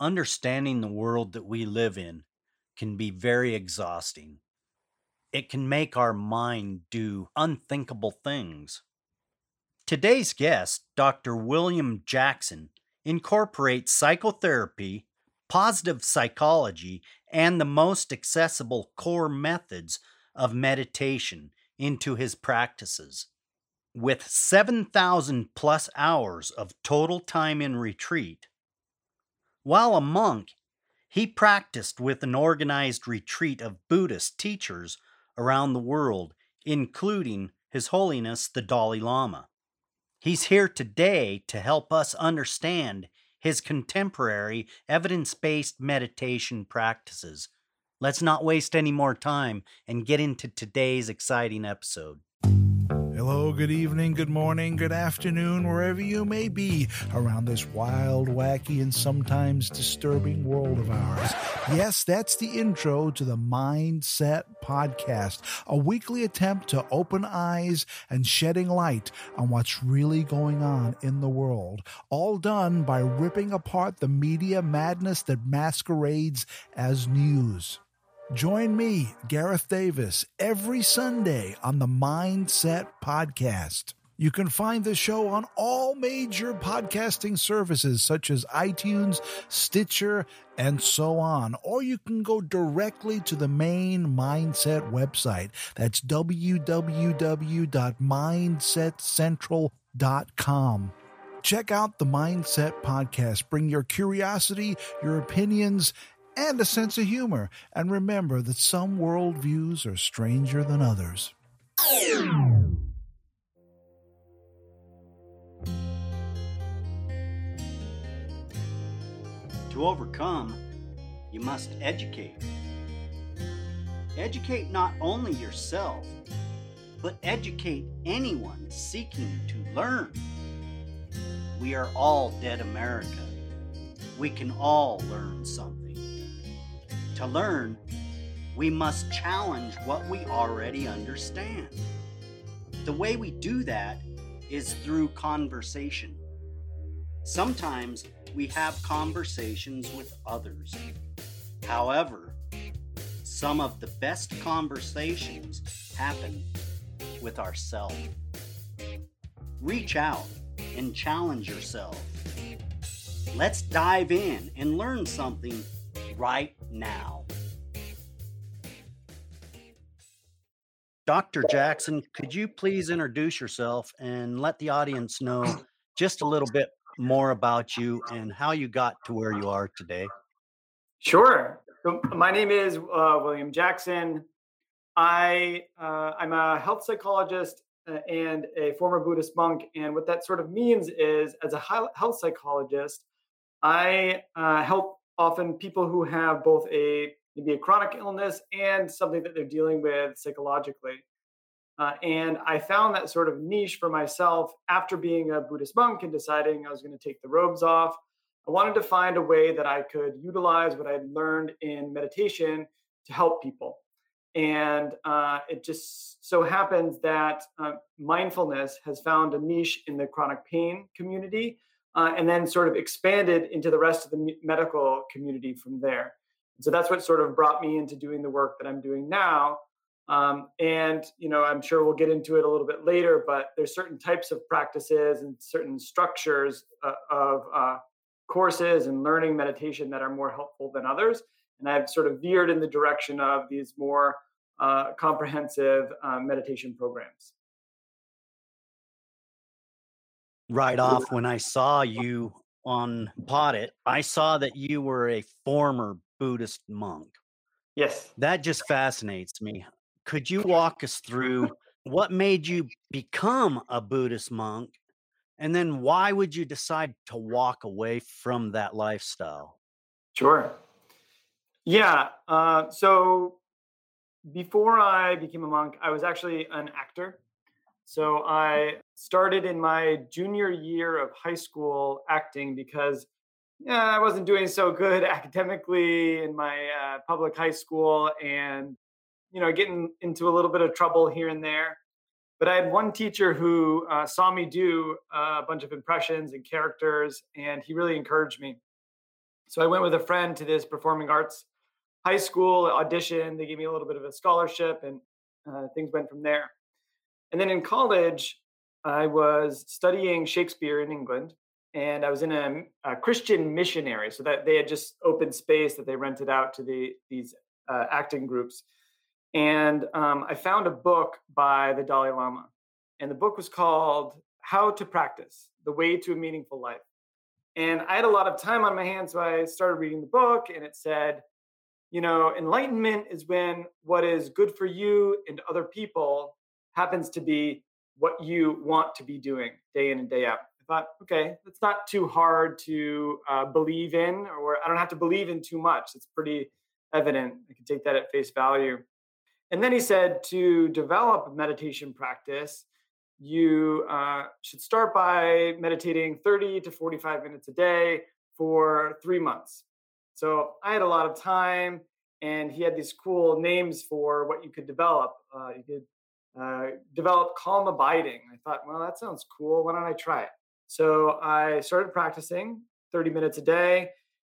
understanding the world that we live in can be very exhausting. It can make our mind do unthinkable things. Today's guest, Dr. William Jackson, incorporates psychotherapy, positive psychology, and the most accessible core methods of meditation into his practices. With 7,000 plus hours of total time in retreat, while a monk, he practiced with an organized retreat of Buddhist teachers around the world, including His Holiness the Dalai Lama. He's here today to help us understand his contemporary evidence based meditation practices. Let's not waste any more time and get into today's exciting episode. Hello, good evening, good morning, good afternoon, wherever you may be around this wild, wacky, and sometimes disturbing world of ours. Yes, that's the intro to the Mindset Podcast, a weekly attempt to open eyes and shedding light on what's really going on in the world, all done by ripping apart the media madness that masquerades as news. Join me, Gareth Davis, every Sunday on the Mindset Podcast. You can find the show on all major podcasting services such as iTunes, Stitcher, and so on. Or you can go directly to the main Mindset website. That's www.mindsetcentral.com. Check out the Mindset Podcast. Bring your curiosity, your opinions, and a sense of humor. And remember that some worldviews are stranger than others. To overcome, you must educate. Educate not only yourself, but educate anyone seeking to learn. We are all dead America. We can all learn something. To learn, we must challenge what we already understand. The way we do that is through conversation. Sometimes we have conversations with others. However, some of the best conversations happen with ourselves. Reach out and challenge yourself. Let's dive in and learn something right now. Dr. Jackson, could you please introduce yourself and let the audience know just a little bit more about you and how you got to where you are today? Sure. So my name is uh, William Jackson. I uh, I'm a health psychologist uh, and a former Buddhist monk, and what that sort of means is, as a health psychologist, I uh, help often people who have both a maybe a chronic illness and something that they're dealing with psychologically. Uh, and I found that sort of niche for myself after being a Buddhist monk and deciding I was going to take the robes off. I wanted to find a way that I could utilize what I had learned in meditation to help people. And uh, it just so happens that uh, mindfulness has found a niche in the chronic pain community uh, and then sort of expanded into the rest of the medical community from there. so that's what sort of brought me into doing the work that I'm doing now. Um, and you know, I'm sure we'll get into it a little bit later, but there's certain types of practices and certain structures uh, of uh, courses and learning meditation that are more helpful than others. And I've sort of veered in the direction of these more uh, comprehensive uh, meditation programs. Right off when I saw you on Poddit, I saw that you were a former Buddhist monk. Yes. That just fascinates me. Could you walk us through what made you become a Buddhist monk? And then why would you decide to walk away from that lifestyle? Sure. Yeah. Uh, so before I became a monk, I was actually an actor. So I started in my junior year of high school acting because yeah, I wasn't doing so good academically in my uh, public high school and, you know, getting into a little bit of trouble here and there. But I had one teacher who uh, saw me do a bunch of impressions and characters, and he really encouraged me. So I went with a friend to this performing arts high school audition. They gave me a little bit of a scholarship, and uh, things went from there. And then in college, I was studying Shakespeare in England, and I was in a, a Christian missionary. So that they had just opened space that they rented out to the these uh, acting groups. And um, I found a book by the Dalai Lama, and the book was called "How to Practice: The Way to a Meaningful Life." And I had a lot of time on my hands, so I started reading the book, and it said, you know, enlightenment is when what is good for you and other people happens to be what you want to be doing day in and day out. I thought, okay, that's not too hard to uh, believe in, or I don't have to believe in too much. It's pretty evident. I can take that at face value. And then he said to develop a meditation practice, you uh, should start by meditating 30 to 45 minutes a day for three months. So I had a lot of time, and he had these cool names for what you could develop. Uh, you could uh, develop calm abiding. I thought, well, that sounds cool. Why don't I try it? So I started practicing 30 minutes a day.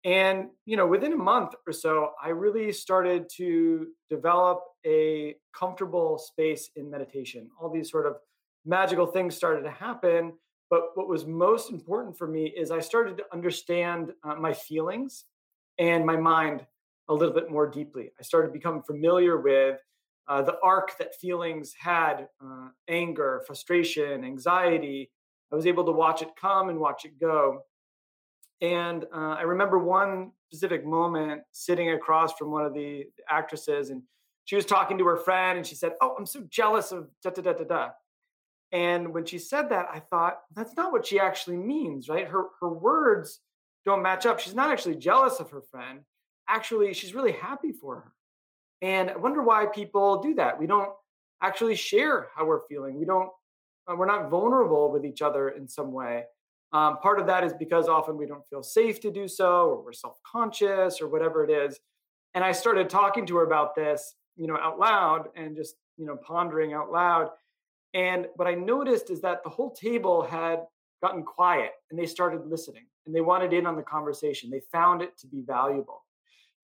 And, you know, within a month or so, I really started to develop a comfortable space in meditation. All these sort of magical things started to happen. But what was most important for me is I started to understand uh, my feelings and my mind a little bit more deeply. I started to become familiar with uh, the arc that feelings had uh, anger, frustration, anxiety. I was able to watch it come and watch it go. And uh, I remember one specific moment sitting across from one of the actresses, and she was talking to her friend, and she said, Oh, I'm so jealous of da da da da da. And when she said that, I thought, that's not what she actually means, right? Her, her words don't match up. She's not actually jealous of her friend. Actually, she's really happy for her. And I wonder why people do that. We don't actually share how we're feeling. We don't, uh, we're not vulnerable with each other in some way. Um, part of that is because often we don't feel safe to do so, or we're self conscious, or whatever it is. And I started talking to her about this, you know, out loud and just, you know, pondering out loud. And what I noticed is that the whole table had gotten quiet and they started listening and they wanted in on the conversation. They found it to be valuable.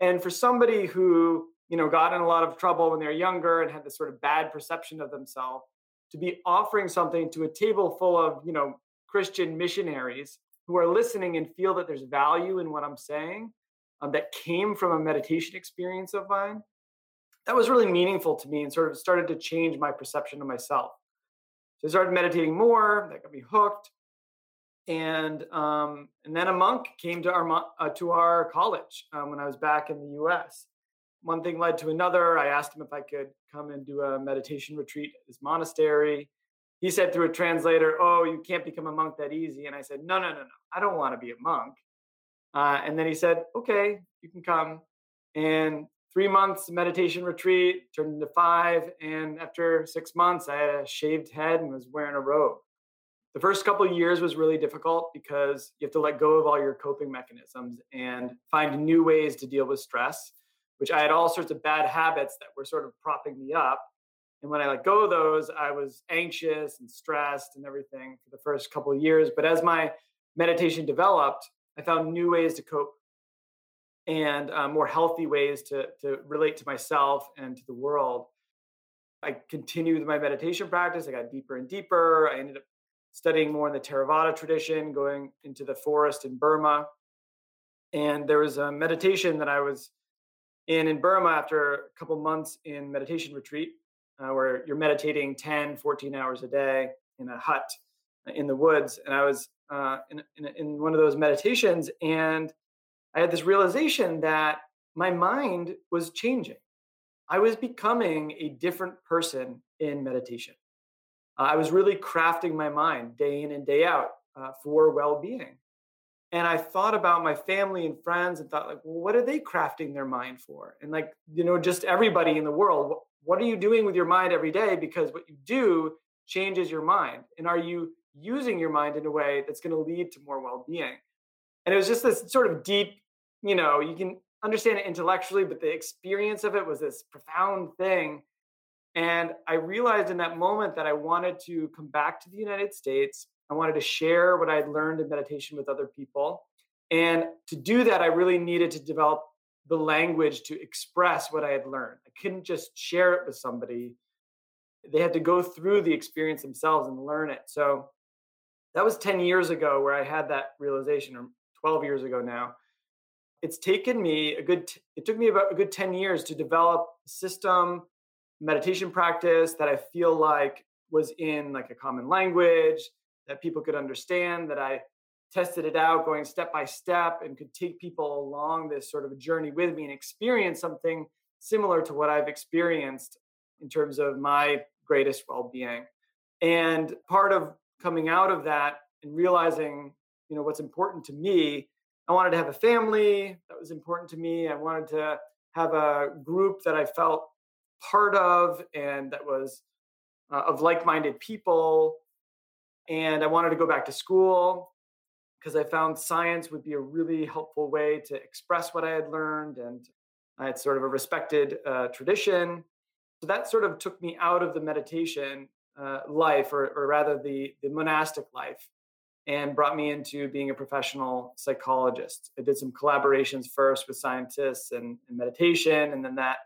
And for somebody who, you know, got in a lot of trouble when they were younger and had this sort of bad perception of themselves, to be offering something to a table full of, you know, Christian missionaries who are listening and feel that there's value in what I'm saying um, that came from a meditation experience of mine, that was really meaningful to me and sort of started to change my perception of myself. So I started meditating more, that got me hooked and um, and then a monk came to our uh, to our college um, when I was back in the U.S. One thing led to another. I asked him if I could come and do a meditation retreat at his monastery. He said through a translator, "Oh, you can't become a monk that easy." And I said, "No, no, no, no. I don't want to be a monk." Uh, and then he said, "Okay, you can come." And three months meditation retreat turned into five. And after six months, I had a shaved head and was wearing a robe the first couple of years was really difficult because you have to let go of all your coping mechanisms and find new ways to deal with stress which i had all sorts of bad habits that were sort of propping me up and when i let go of those i was anxious and stressed and everything for the first couple of years but as my meditation developed i found new ways to cope and uh, more healthy ways to, to relate to myself and to the world I continued my meditation practice. I got deeper and deeper. I ended up studying more in the Theravada tradition, going into the forest in Burma. And there was a meditation that I was in in Burma after a couple months in meditation retreat, uh, where you're meditating 10, 14 hours a day in a hut in the woods. And I was uh, in, in, in one of those meditations, and I had this realization that my mind was changing. I was becoming a different person in meditation. Uh, I was really crafting my mind day in and day out uh, for well being. And I thought about my family and friends and thought, like, well, what are they crafting their mind for? And, like, you know, just everybody in the world, what, are you doing with your mind every day? Because what you do changes your mind. And are you using your mind in a way that's going to lead to more well being? And it was just this sort of deep, you know, you can understand it intellectually, but the experience of it was this profound thing and I realized in that moment that I wanted to come back to the United States. I wanted to share what I'd learned in meditation with other people. And to do that, I really needed to develop the language to express what I had learned. I couldn't just share it with somebody. They had to go through the experience themselves and learn it. So that was 10 years ago where I had that realization, or 12 years ago now. It's taken me a good, t- it took me about a good 10 years to develop a system, meditation practice that I feel like was in like a common language that people could understand, that I tested it out going step by step and could take people along this sort of journey with me and experience something similar to what I've experienced in terms of my greatest well-being. And part of coming out of that and realizing, you know, what's important to me, I wanted to have a family that was important to me. I wanted to have a group that I felt part of and that was uh, of like-minded people and I wanted to go back to school because I found science would be a really helpful way to express what I had learned, and I had sort of a respected uh, tradition. So that sort of took me out of the meditation uh, life, or, or rather the, the monastic life, and brought me into being a professional psychologist. I did some collaborations first with scientists and, and meditation, and then that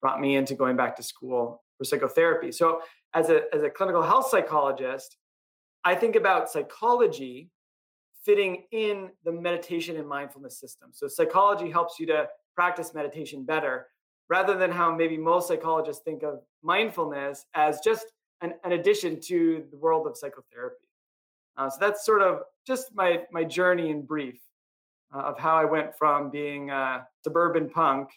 brought me into going back to school for psychotherapy. So as a, as a clinical health psychologist, I think about psychology fitting in the meditation and mindfulness system. So psychology helps you to practice meditation better rather than how maybe most psychologists think of mindfulness as just an, an addition to the world of psychotherapy. Uh, so that's sort of just my my journey in brief uh, of how I went from being a suburban punk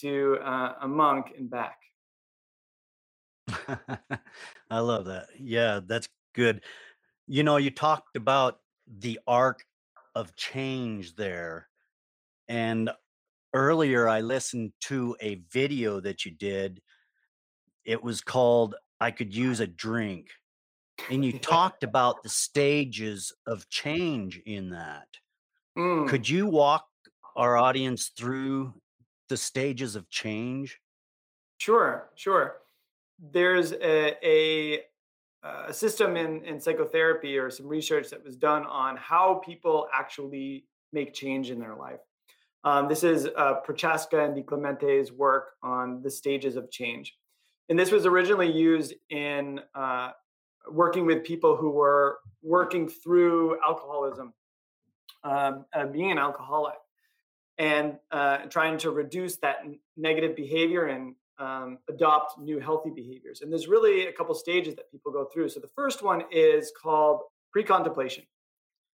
to uh, a monk and back. I love that. Yeah, that's good. You know, you talked about the arc of change there. And earlier I listened to a video that you did. It was called I Could Use a Drink. And you talked about the stages of change in that. Mm, Could you walk our audience through the stages of change? sure, sure. There's a, a a system in, in psychotherapy or some research that was done on how people actually make change in their life. Um, this is uh, Prochaska and Di Clemente's work on the stages of change. And this was originally used in uh, working with people who were working through alcoholism, um, uh, being an alcoholic, and uh, trying to reduce that negative behavior and um, adopt new healthy behaviors. And there's really a couple stages that people go through. So the first one is called pre-contemplation.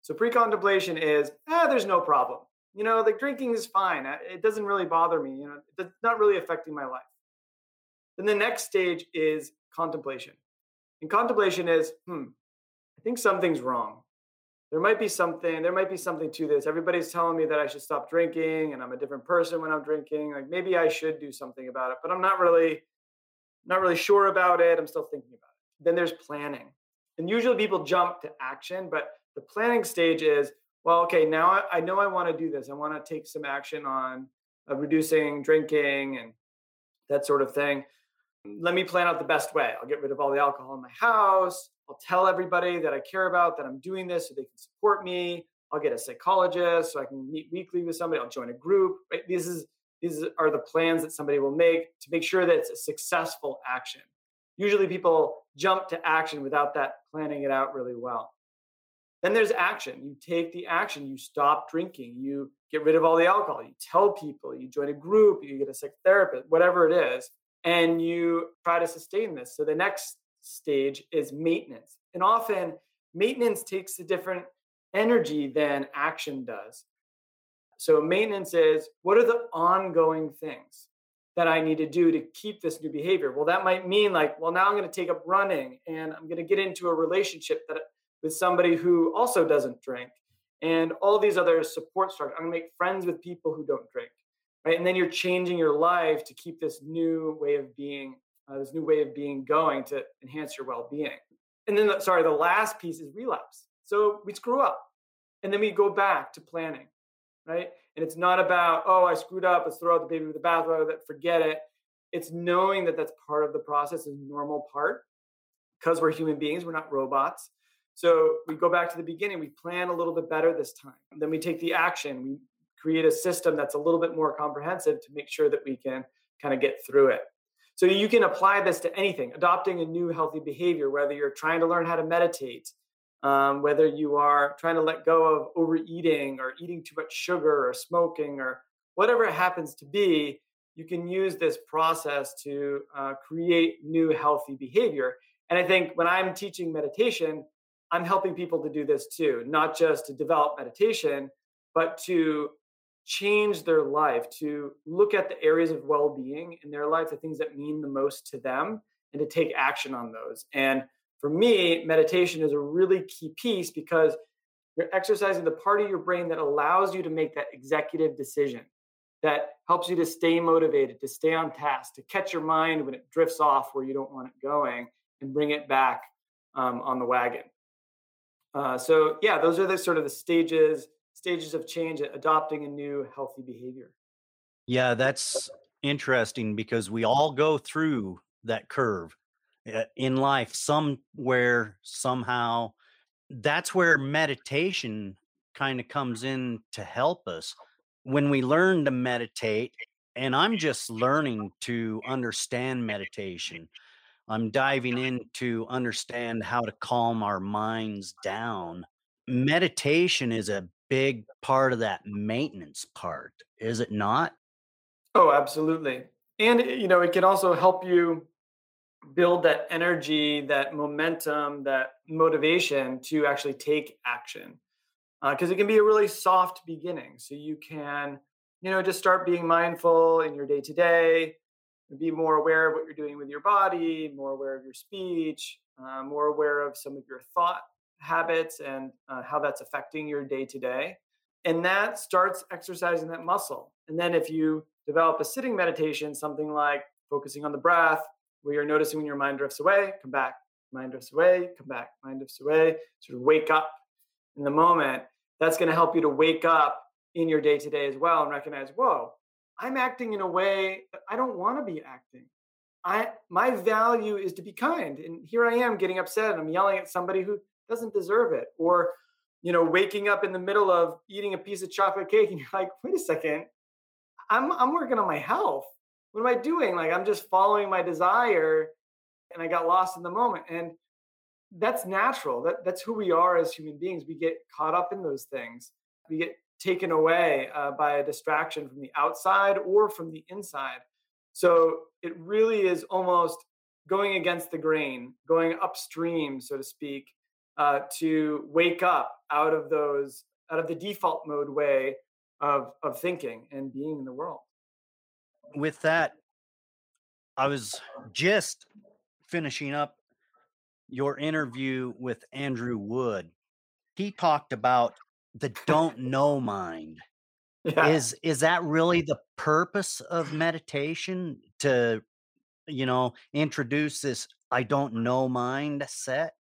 So pre-contemplation is, ah, there's no problem. You know, like drinking is fine. It doesn't really bother me. You know, it's not really affecting my life. Then the next stage is contemplation. And contemplation is, hmm, I think something's wrong there might be something there might be something to this. Everybody's telling me that i should stop drinking and i'm a different person when i'm drinking. Like maybe i should do something about it but i'm not really not really sure about it. I'm still thinking about it. Then there's planning. And usually people jump to action but the planning stage is well okay now i, I know i want to do this. I want to take some action on uh, reducing drinking and that sort of thing. Let me plan out the best way. I'll get rid of all the alcohol in my house I'll tell everybody that I care about that I'm doing this so they can support me. I'll get a psychologist so I can meet weekly with somebody. I'll join a group. Right? These is these are the plans that somebody will make to make sure that it's a successful action. Usually people jump to action without that planning it out really well. Then there's action. You take the action. You stop drinking. You get rid of all the alcohol. You tell people. You join a group. You get a psychotherapist, whatever it is, and you try to sustain this. So the next stage is maintenance. And often maintenance takes a different energy than action does. So maintenance is what are the ongoing things that I need to do to keep this new behavior? Well, that might mean like, well, now I'm going to take up running and I'm going to get into a relationship that with somebody who also doesn't drink and all these other support structures. I'm going to make friends with people who don't drink. Right. And then you're changing your life to keep this new way of being uh, this new way of being going to enhance your well-being. And then the, sorry the last piece is relapse. So we screw up and then we go back to planning right? And it's not about oh i screwed up let's throw out the baby with the bathwater forget it. It's knowing that that's part of the process a normal part because we're human beings we're not robots. So we go back to the beginning, we plan a little bit better this time. Then we take the action, we create a system that's a little bit more comprehensive to make sure that we can kind of get through it. So you can apply this to anything, adopting a new healthy behavior, whether you're trying to learn how to meditate, um, whether you are trying to let go of overeating or eating too much sugar or smoking or whatever it happens to be, you can use this process to uh, create new healthy behavior. And I think when I'm teaching meditation, I'm helping people to do this too, not just to develop meditation, but to change their life, to look at the areas of well being in their life, the things that mean the most to them, and to take action on those. And for me, meditation is a really key piece because you're exercising the part of your brain that allows you to make that executive decision, that helps you to stay motivated, to stay on task, to catch your mind when it drifts off where you don't want it going, and bring it back um, on the wagon. Uh, so yeah, those are the sort of the stages stages of change adopting a new healthy behavior. Yeah, that's interesting because we all go through that curve eh, in life somewhere somehow. That's where meditation kind of comes in to help us. When we learn to meditate and i'm just learning to understand meditation i'm diving in to understand how to calm our minds down. Meditation is a big part of that maintenance part, is it not? Oh, absolutely. And you know, it can also help you build that energy, that momentum, that motivation to actually take action. Because uh, it can be a really soft beginning. So you can, you know, just start being mindful in your day to day, be more aware of what you're doing with your body, more aware of your speech, uh, more aware of some of your thought habits and uh, how that's affecting your day to day. And that starts exercising that muscle. And then if you develop a sitting meditation, something like focusing on the breath, where you're noticing when your mind drifts away, come back, mind drifts away, come back, mind drifts away, sort of wake up in the moment, that's going to help you to wake up in your day to day as well and recognize, whoa, I'm acting in a way that I don't want to be acting. I my value is to be kind. And here I am getting upset and I'm yelling at somebody who doesn't deserve it. Or, you know, waking up in the middle of eating a piece of chocolate cake and you're like, wait a second, I'm I'm working on my health. What am I doing? Like I'm just following my desire and I got lost in the moment. And that's natural. That that's who we are as human beings. We get caught up in those things. We get taken away uh, by a distraction from the outside or from the inside. So it really is almost going against the grain, going upstream, so to speak, uh, to wake up out of those out of the default mode way of of thinking and being in the world. With that i was just finishing up your interview with andrew wood. He talked about the don't know mind. Yeah. is is that really the purpose of meditation to you know introduce this i don't know mind set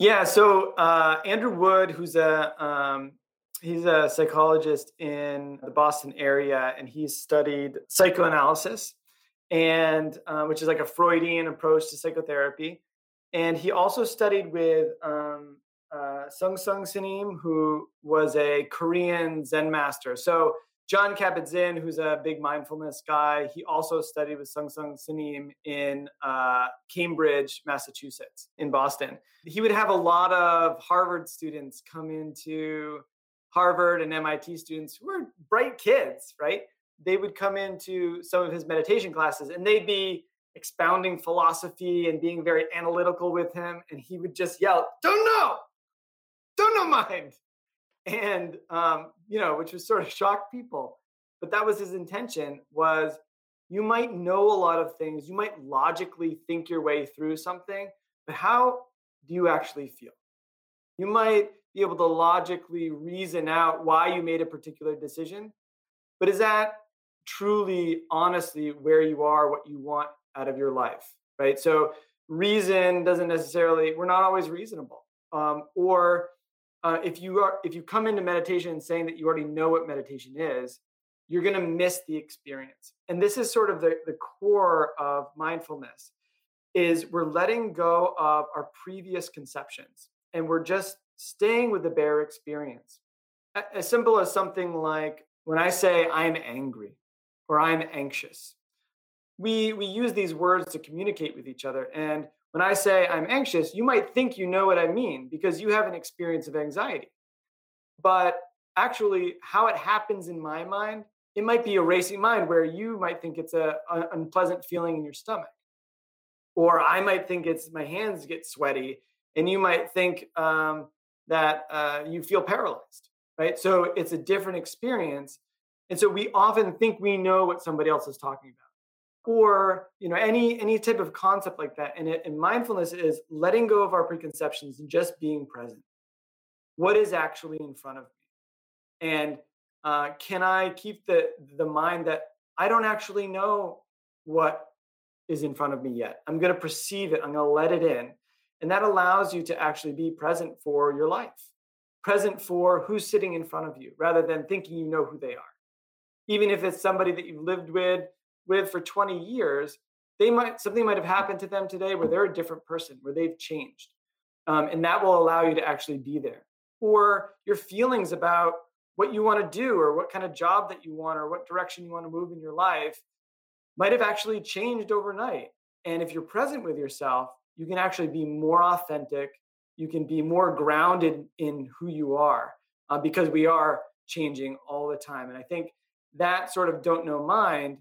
yeah. So uh, Andrew Wood, who's a um, he's a psychologist in the Boston area, and he's studied psychoanalysis, and uh, which is like a Freudian approach to psychotherapy. And he also studied with um, uh, Seung Sahn Sunim, who was a Korean Zen master. So Jon Kabat-Zinn, who's a big mindfulness guy, he also studied with Seung Sahn Sunim in uh, Cambridge, Massachusetts, in Boston. He would have a lot of Harvard students come into Harvard and MIT students who were bright kids, right? They would come into some of his meditation classes and they'd be expounding philosophy and being very analytical with him. And he would just yell, Don't know, don't know mind and um, you know, which was sort of shocked people. But that was his intention. Was you might know a lot of things, you might logically think your way through something, but how do you actually feel? You might be able to logically reason out why you made a particular decision, but is that truly, honestly, where you are, what you want out of your life, right? So reason doesn't necessarily. We're not always reasonable, um, or uh, if you are if you come into meditation saying that you already know what meditation is you're going to miss the experience and this is sort of the, the core of mindfulness is we're letting go of our previous conceptions and we're just staying with the bare experience. As simple as something like when I say I'm angry or I'm anxious, we, we use these words to communicate with each other. And when I say I'm anxious, you might think you know what I mean because you have an experience of anxiety. But actually, how it happens in my mind, it might be a racing mind where you might think it's a, an unpleasant feeling in your stomach. Or I might think it's my hands get sweaty, and you might think um, that uh, you feel paralyzed, right? So it's a different experience. And so we often think we know what somebody else is talking about or you know any any type of concept like that and, it, and mindfulness is letting go of our preconceptions and just being present. What is actually in front of me? And uh, can i keep the the mind that i don't actually know what is in front of me yet. I'm going to perceive it i'm going to let it in and that allows you to actually be present for your life. Present for who's sitting in front of you rather than thinking you know who they are. Even if it's somebody that you've lived with with for 20 years, they might something might have happened to them today where they're a different person, where they've changed. Um, and that will allow you to actually be there. Or your feelings about what you want to do or what kind of job that you want or what direction you want to move in your life might have actually changed overnight. And if you're present with yourself, you can actually be more authentic. You can be more grounded in who you are uh, because we are changing all the time. And I think that sort of don't know mind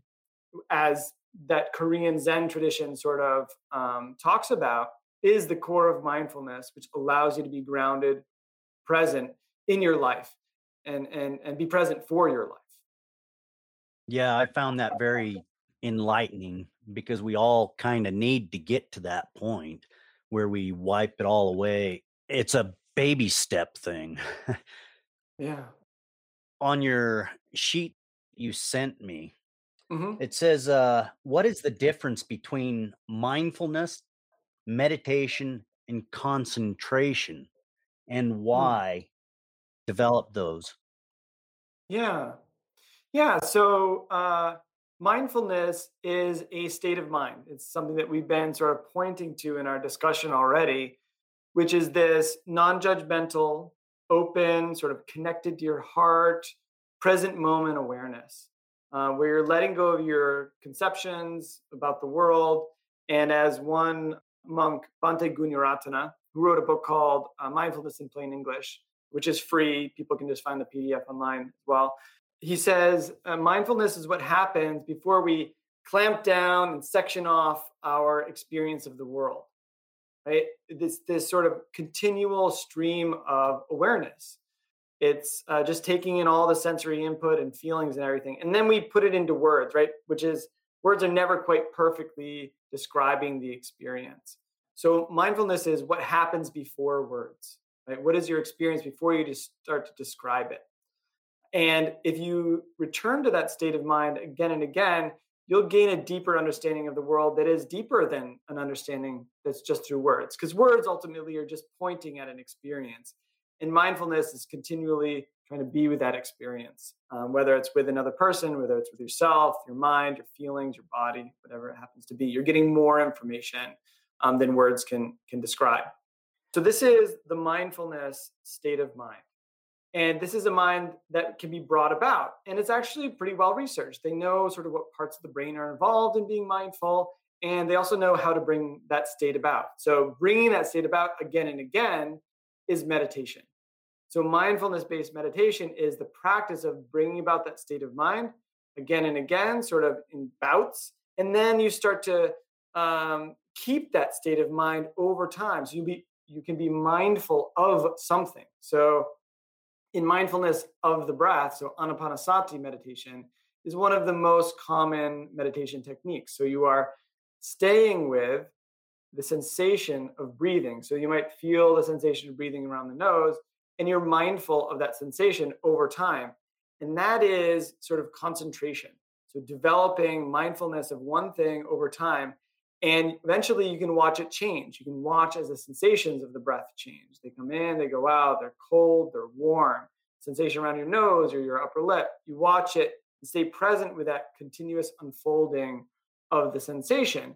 as that Korean Zen tradition sort of um, talks about, is the core of mindfulness, which allows you to be grounded, present in your life, and and and be present for your life. Yeah, I found that very enlightening because we all kind of need to get to that point where we wipe it all away. It's a baby step thing. yeah. On your sheet you sent me, Mm-hmm. It says, uh, what is the difference between mindfulness, meditation, and concentration, and Hmm. why develop those? Yeah. Yeah. So uh, mindfulness is a state of mind. It's something that we've been sort of pointing to in our discussion already, which is this non judgmental, open, sort of connected to your heart, present moment awareness uh, where you're letting go of your conceptions about the world. And as one monk, Bhante Gunaratana, who wrote a book called uh, Mindfulness in Plain English, which is free, people can just find the PDF online as well. He says, uh, mindfulness is what happens before we clamp down and section off our experience of the world. Right? This this sort of continual stream of awareness it's uh, just taking in all the sensory input and feelings and everything and then we put it into words right? Which is words are never quite perfectly describing the experience. So mindfulness is what happens before words right? What is your experience before you just start to describe it? And if you return to that state of mind again and again you'll gain a deeper understanding of the world that is deeper than an understanding that's just through words because words ultimately are just pointing at an experience and mindfulness is continually trying to be with that experience, um, whether it's with another person, whether it's with yourself, your mind, your feelings, your body, whatever it happens to be. You're getting more information um, than words can can describe. So this is the mindfulness state of mind. And this is a mind that can be brought about. And it's actually pretty well researched. They know sort of what parts of the brain are involved in being mindful. And they also know how to bring that state about. So, bringing that state about again and again is meditation. So, mindfulness based meditation is the practice of bringing about that state of mind again and again, sort of in bouts. And then you start to um, keep that state of mind over time. So, you, be, you can be mindful of something. So, in mindfulness of the breath, so anapanasati meditation is one of the most common meditation techniques. So, you are staying with the sensation of breathing. So, you might feel the sensation of breathing around the nose and you're mindful of that sensation over time. And that is sort of concentration. So developing mindfulness of one thing over time. And eventually you can watch it change. You can watch as the sensations of the breath change. They come in, they go out, they're cold, they're warm. Sensation around your nose or your upper lip. You watch it and stay present with that continuous unfolding of the sensation.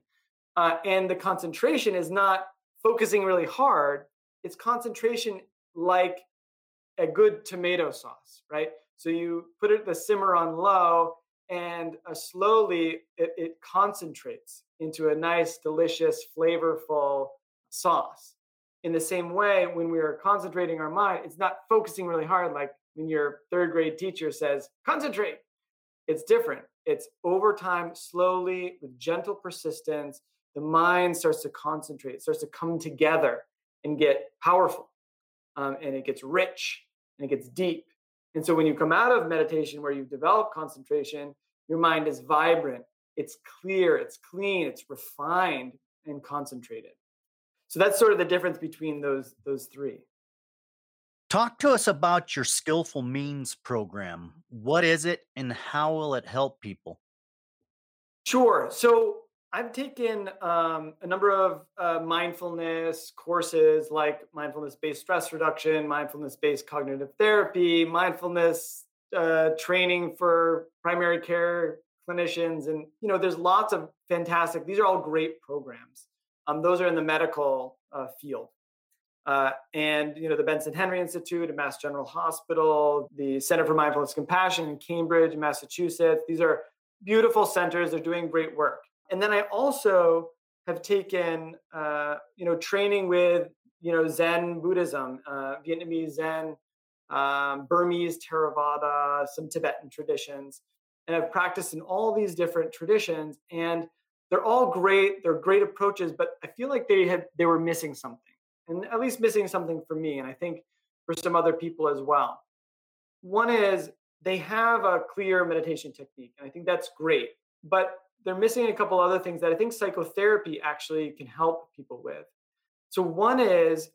Uh, and the concentration is not focusing really hard, it's concentration like a good tomato sauce, right? So you put it the simmer on low, and uh, slowly it, it concentrates into a nice, delicious, flavorful sauce. In the same way, when we are concentrating our mind, it's not focusing really hard like when your third grade teacher says, concentrate. It's different. It's over time, slowly, with gentle persistence, the mind starts to concentrate, it starts to come together and get powerful. Um, and it gets rich and it gets deep. And so when you come out of meditation where you've developed concentration, your mind is vibrant, it's clear, it's clean, it's refined and concentrated. So that's sort of the difference between those those three. Talk to us about your Skillful Means program. What is it and how will it help people? Sure. So I've taken um, a number of uh, mindfulness courses like mindfulness based stress reduction, mindfulness based cognitive therapy, mindfulness uh, training for primary care clinicians. And, you know, there's lots of fantastic, these are all great programs. Um, those are in the medical uh, field. Uh, and you know the Benson Henry Institute at Mass General Hospital, the Center for Mindfulness Compassion in Cambridge, Massachusetts. These are beautiful centers. They're doing great work. And then I also have taken uh, you know training with you know Zen Buddhism, uh, Vietnamese Zen, um, Burmese Theravada, some Tibetan traditions, and I've practiced in all these different traditions. And they're all great. They're great approaches, but I feel like they had they were missing something and at least missing something for me, and I think for some other people as well. One is they have a clear meditation technique, and I think that's great, but they're missing a couple other things that I think psychotherapy actually can help people with. So, one is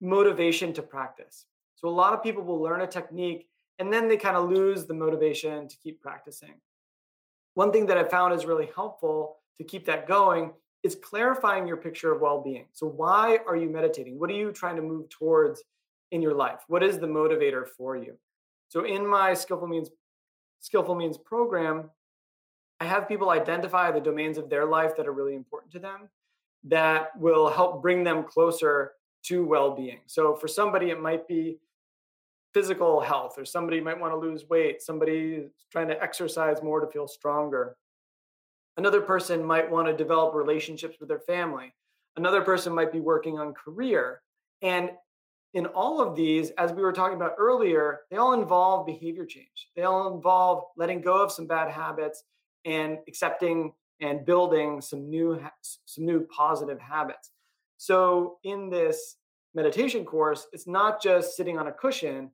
motivation to practice. So, a lot of people will learn a technique and then they kind of lose the motivation to keep practicing. One thing that I found is really helpful to keep that going is clarifying your picture of well-being. So why are you meditating? What are you trying to move towards in your life? What is the motivator for you? So in my skillful means skillful means program, I have people identify the domains of their life that are really important to them that will help bring them closer to well-being. So for somebody it might be physical health or somebody might want to lose weight, somebody is trying to exercise more to feel stronger Another person might want to develop relationships with their family. Another person might be working on career. And in all of these, as we were talking about earlier, they all involve behavior change. They all involve letting go of some bad habits and accepting and building some new some new positive habits. So in this meditation course, it's not just sitting on a cushion.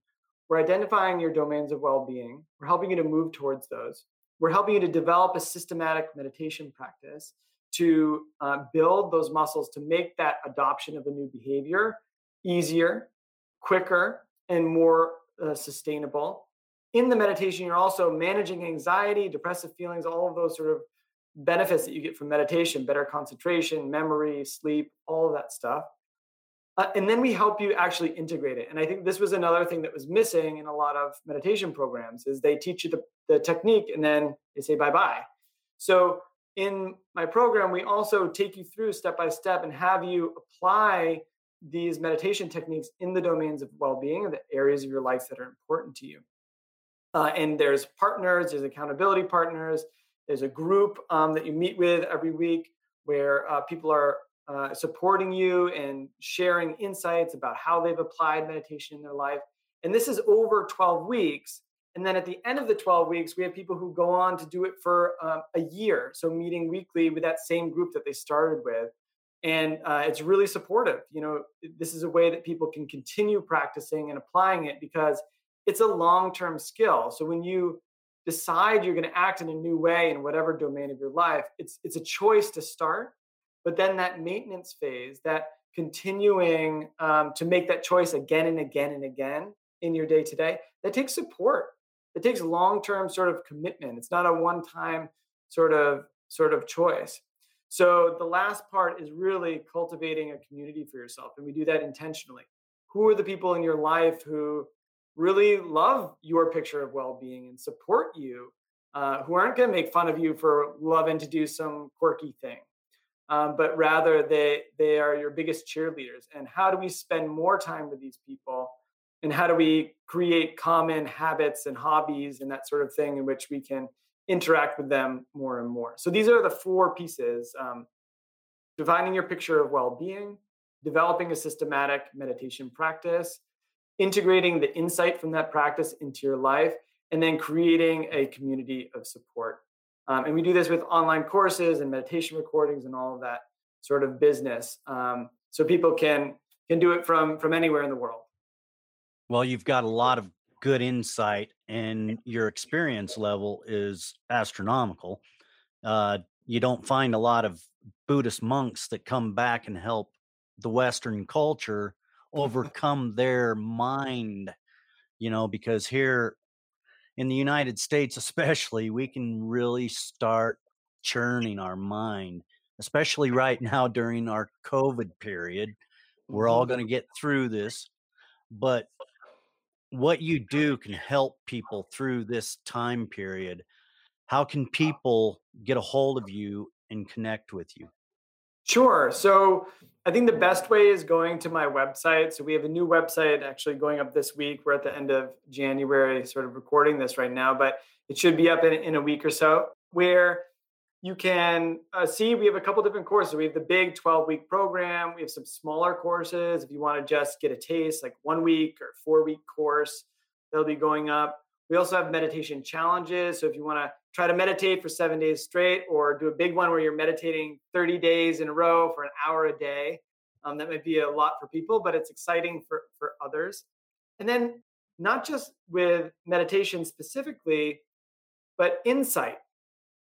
We're identifying your domains of well-being. We're helping you to move towards those we're helping you to develop a systematic meditation practice to uh, build those muscles to make that adoption of a new behavior easier, quicker, and more uh, sustainable. In the meditation, you're also managing anxiety, depressive feelings, all of those sort of benefits that you get from meditation better concentration, memory, sleep, all of that stuff. Uh, and then we help you actually integrate it. And I think this was another thing that was missing in a lot of meditation programs is they teach you the, the technique and then they say bye-bye. So in my program, we also take you through step by step and have you apply these meditation techniques in the domains of well-being and the areas of your life that are important to you. Uh, and there's partners, there's accountability partners, there's a group um, that you meet with every week where uh, people are uh, supporting you and sharing insights about how they've applied meditation in their life. And this is over 12 weeks. And then at the end of the 12 weeks, we have people who go on to do it for um, a year. So meeting weekly with that same group that they started with. And uh, it's really supportive. You know, this is a way that people can continue practicing and applying it because it's a long term skill. So when you decide you're going to act in a new way in whatever domain of your life, it's, it's a choice to start but then that maintenance phase, that continuing um, to make that choice again and again and again in your day to day, that takes support. It takes long term sort of commitment. It's not a one time sort of sort of choice. So the last part is really cultivating a community for yourself, and we do that intentionally. Who are the people in your life who really love your picture of well-being and support you, uh, who aren't going to make fun of you for loving to do some quirky thing? um, but rather they they are your biggest cheerleaders. And how do we spend more time with these people? And how do we create common habits and hobbies and that sort of thing in which we can interact with them more and more? So these are the four pieces: um, defining your picture of well-being, developing a systematic meditation practice, integrating the insight from that practice into your life, and then creating a community of support. Um, and we do this with online courses and meditation recordings and all of that sort of business. Um, so people can can do it from from anywhere in the world. Well, you've got a lot of good insight, and your experience level is astronomical. Uh, you don't find a lot of Buddhist monks that come back and help the Western culture overcome their mind, you know, because here in the United States, especially, we can really start churning our mind, especially right now during our COVID period. We're all mm-hmm. going to get through this, but what you do can help people through this time period. How can people get a hold of you and connect with you? Sure. So I think the best way is going to my website. So we have a new website actually going up this week. We're at the end of January, sort of recording this right now, but it should be up in, in a week or so, where you can uh, see we have a couple different courses. We have the big 12 week program. We have some smaller courses. If you want to just get a taste, like one week or four week course, they'll be going up. We also have meditation challenges. So if you want to try to meditate for seven days straight or do a big one where you're meditating 30 days in a row for an hour a day. Um, that might be a lot for people, but it's exciting for, for others. And then not just with meditation specifically, but insight,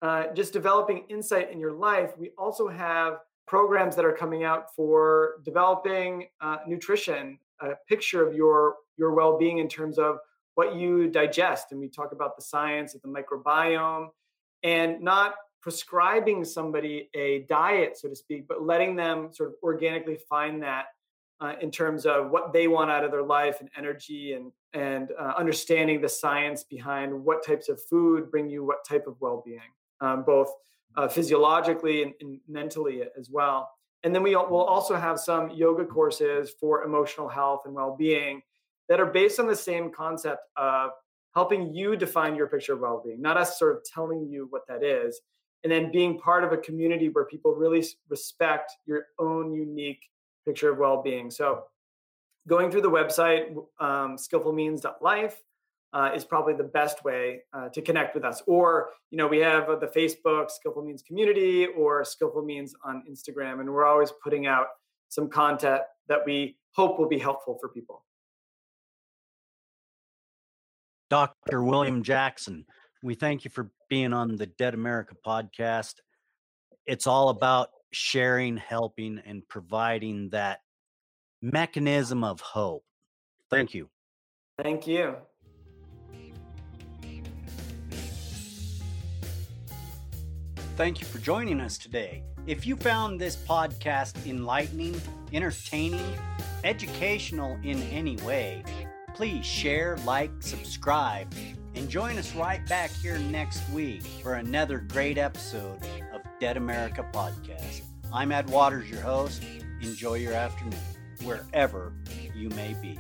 uh, just developing insight in your life. We also have programs that are coming out for developing uh, nutrition, a picture of your your well-being in terms of what you digest. And we talk about the science of the microbiome and not prescribing somebody a diet, so to speak, but letting them sort of organically find that uh, in terms of what they want out of their life and energy and and uh, understanding the science behind what types of food bring you what type of well-being, um, both uh, physiologically and, and, mentally as well. And then we will also have some yoga courses for emotional health and well-being that are based on the same concept of helping you define your picture of well-being, not us sort of telling you what that is, and then being part of a community where people really respect your own unique picture of well-being. So going through the website um, skillfulmeans.life uh, is probably the best way uh, to connect with us or you know we have uh, the facebook skillful means community or skillful means on instagram and we're always putting out some content that we hope will be helpful for people Dr. William Jackson, we thank you for being on the Dead America podcast. It's all about sharing, helping, and providing that mechanism of hope. Thank you. Thank you. Thank you for joining us today. If you found this podcast enlightening, entertaining, educational in any way, Please share, like, subscribe, and join us right back here next week for another great episode of Dead America Podcast. I'm Ed Watters, your host. Enjoy your afternoon, wherever you may be.